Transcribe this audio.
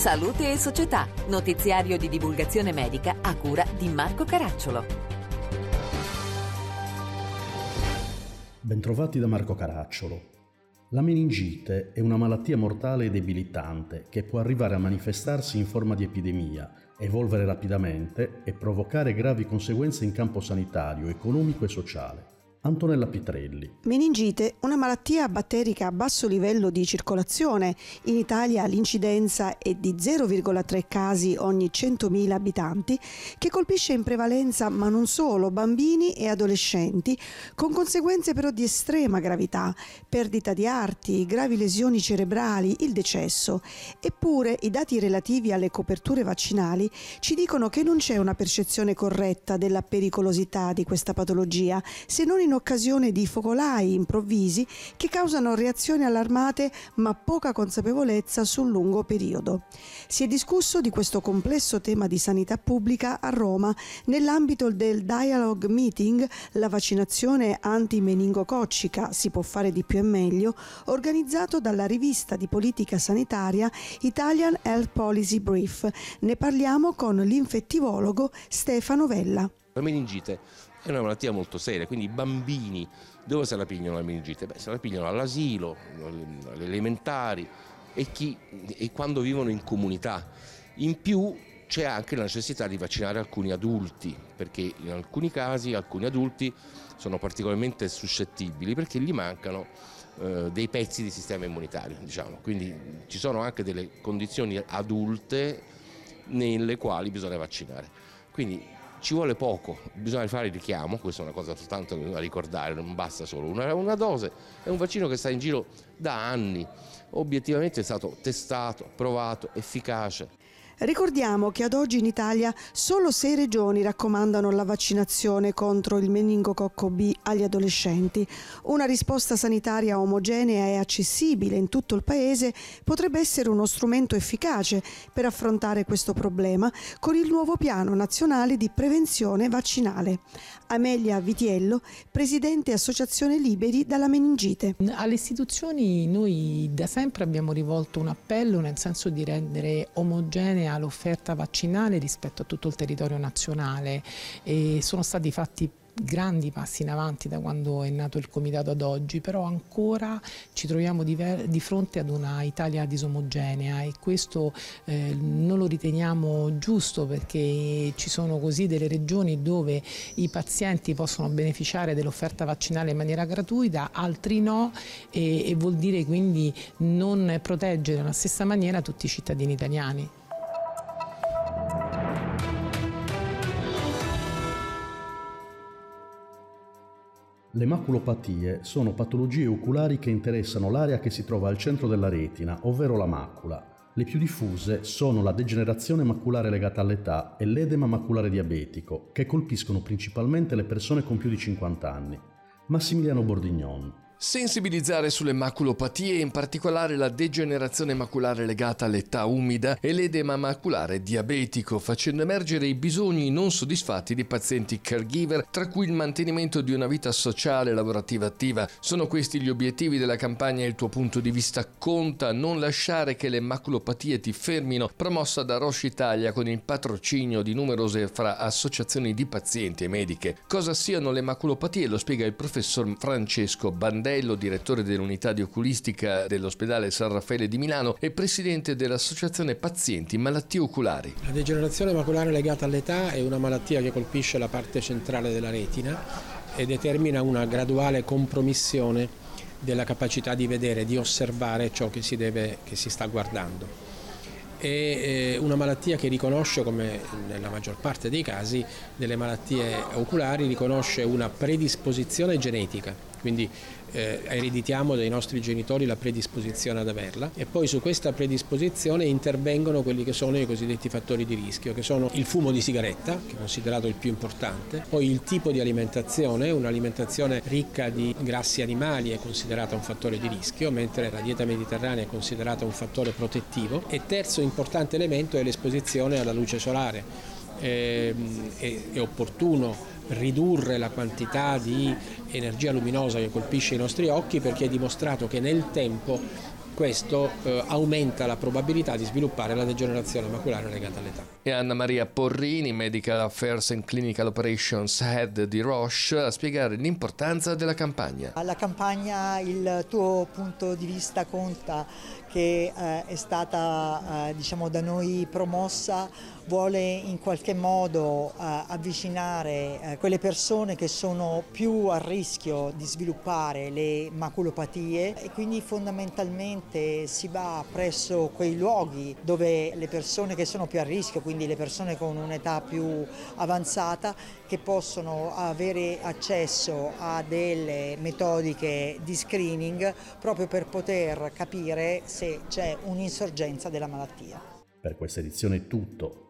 Salute e Società, notiziario di divulgazione medica a cura di Marco Caracciolo. Bentrovati da Marco Caracciolo. La meningite è una malattia mortale e debilitante che può arrivare a manifestarsi in forma di epidemia, evolvere rapidamente e provocare gravi conseguenze in campo sanitario, economico e sociale. Antonella Pitrelli. Meningite, una malattia batterica a basso livello di circolazione. In Italia l'incidenza è di 0,3 casi ogni 100.000 abitanti, che colpisce in prevalenza, ma non solo, bambini e adolescenti, con conseguenze però di estrema gravità, perdita di arti, gravi lesioni cerebrali, il decesso. Eppure i dati relativi alle coperture vaccinali ci dicono che non c'è una percezione corretta della pericolosità di questa patologia, se non in in occasione di focolai improvvisi che causano reazioni allarmate ma poca consapevolezza sul lungo periodo. Si è discusso di questo complesso tema di sanità pubblica a Roma nell'ambito del Dialogue Meeting La vaccinazione anti-meningococcica si può fare di più e meglio, organizzato dalla rivista di politica sanitaria Italian Health Policy Brief. Ne parliamo con l'infettivologo Stefano Vella. La meningite è una malattia molto seria, quindi i bambini dove se la pigliano la meningite? Beh, se la pigliano all'asilo, alle elementari e, chi, e quando vivono in comunità. In più c'è anche la necessità di vaccinare alcuni adulti, perché in alcuni casi alcuni adulti sono particolarmente suscettibili perché gli mancano eh, dei pezzi di sistema immunitario, diciamo. quindi ci sono anche delle condizioni adulte nelle quali bisogna vaccinare. Quindi ci vuole poco, bisogna fare il richiamo, questa è una cosa soltanto da ricordare, non basta solo una, una dose, è un vaccino che sta in giro da anni, obiettivamente è stato testato, provato, efficace. Ricordiamo che ad oggi in Italia solo sei regioni raccomandano la vaccinazione contro il meningococco B agli adolescenti. Una risposta sanitaria omogenea e accessibile in tutto il Paese potrebbe essere uno strumento efficace per affrontare questo problema con il nuovo piano nazionale di prevenzione vaccinale. Amelia Vitiello, presidente Associazione Liberi dalla meningite. Alle istituzioni noi da sempre abbiamo rivolto un appello nel senso di rendere omogenea l'offerta vaccinale rispetto a tutto il territorio nazionale e sono stati fatti grandi passi in avanti da quando è nato il comitato ad oggi, però ancora ci troviamo di, di fronte ad una Italia disomogenea e questo eh, non lo riteniamo giusto perché ci sono così delle regioni dove i pazienti possono beneficiare dell'offerta vaccinale in maniera gratuita, altri no e, e vuol dire quindi non proteggere nella stessa maniera tutti i cittadini italiani. Le maculopatie sono patologie oculari che interessano l'area che si trova al centro della retina, ovvero la macula. Le più diffuse sono la degenerazione maculare legata all'età e l'edema maculare diabetico, che colpiscono principalmente le persone con più di 50 anni. Massimiliano Bordignon. Sensibilizzare sulle maculopatie, in particolare la degenerazione maculare legata all'età umida e l'edema maculare diabetico, facendo emergere i bisogni non soddisfatti di pazienti caregiver, tra cui il mantenimento di una vita sociale e lavorativa attiva. Sono questi gli obiettivi della campagna Il tuo punto di vista conta, non lasciare che le maculopatie ti fermino, promossa da Roche Italia con il patrocinio di numerose fra associazioni di pazienti e mediche. Cosa siano le maculopatie lo spiega il professor Francesco Bandelli Mandello, direttore dell'unità di oculistica dell'ospedale San Raffaele di Milano e presidente dell'Associazione Pazienti Malattie Oculari. La degenerazione maculare legata all'età è una malattia che colpisce la parte centrale della retina e determina una graduale compromissione della capacità di vedere, di osservare ciò che si, deve, che si sta guardando è eh, una malattia che riconosce, come nella maggior parte dei casi delle malattie oculari, riconosce una predisposizione genetica, quindi eh, ereditiamo dai nostri genitori la predisposizione ad averla e poi su questa predisposizione intervengono quelli che sono i cosiddetti fattori di rischio, che sono il fumo di sigaretta, che è considerato il più importante, poi il tipo di alimentazione, un'alimentazione ricca di grassi animali è considerata un fattore di rischio, mentre la dieta mediterranea è considerata un fattore protettivo e terzo importante elemento è l'esposizione alla luce solare. Eh, è, è opportuno ridurre la quantità di energia luminosa che colpisce i nostri occhi perché è dimostrato che nel tempo questo eh, aumenta la probabilità di sviluppare la degenerazione maculare legata all'età. E Anna Maria Porrini, Medical Affairs and Clinical Operations Head di Roche, a spiegare l'importanza della campagna. La campagna, il tuo punto di vista conta che eh, è stata eh, diciamo, da noi promossa vuole in qualche modo eh, avvicinare eh, quelle persone che sono più a rischio di sviluppare le maculopatie e quindi fondamentalmente si va presso quei luoghi dove le persone che sono più a rischio, quindi le persone con un'età più avanzata, che possono avere accesso a delle metodiche di screening proprio per poter capire se c'è un'insorgenza della malattia. Per questa edizione è tutto.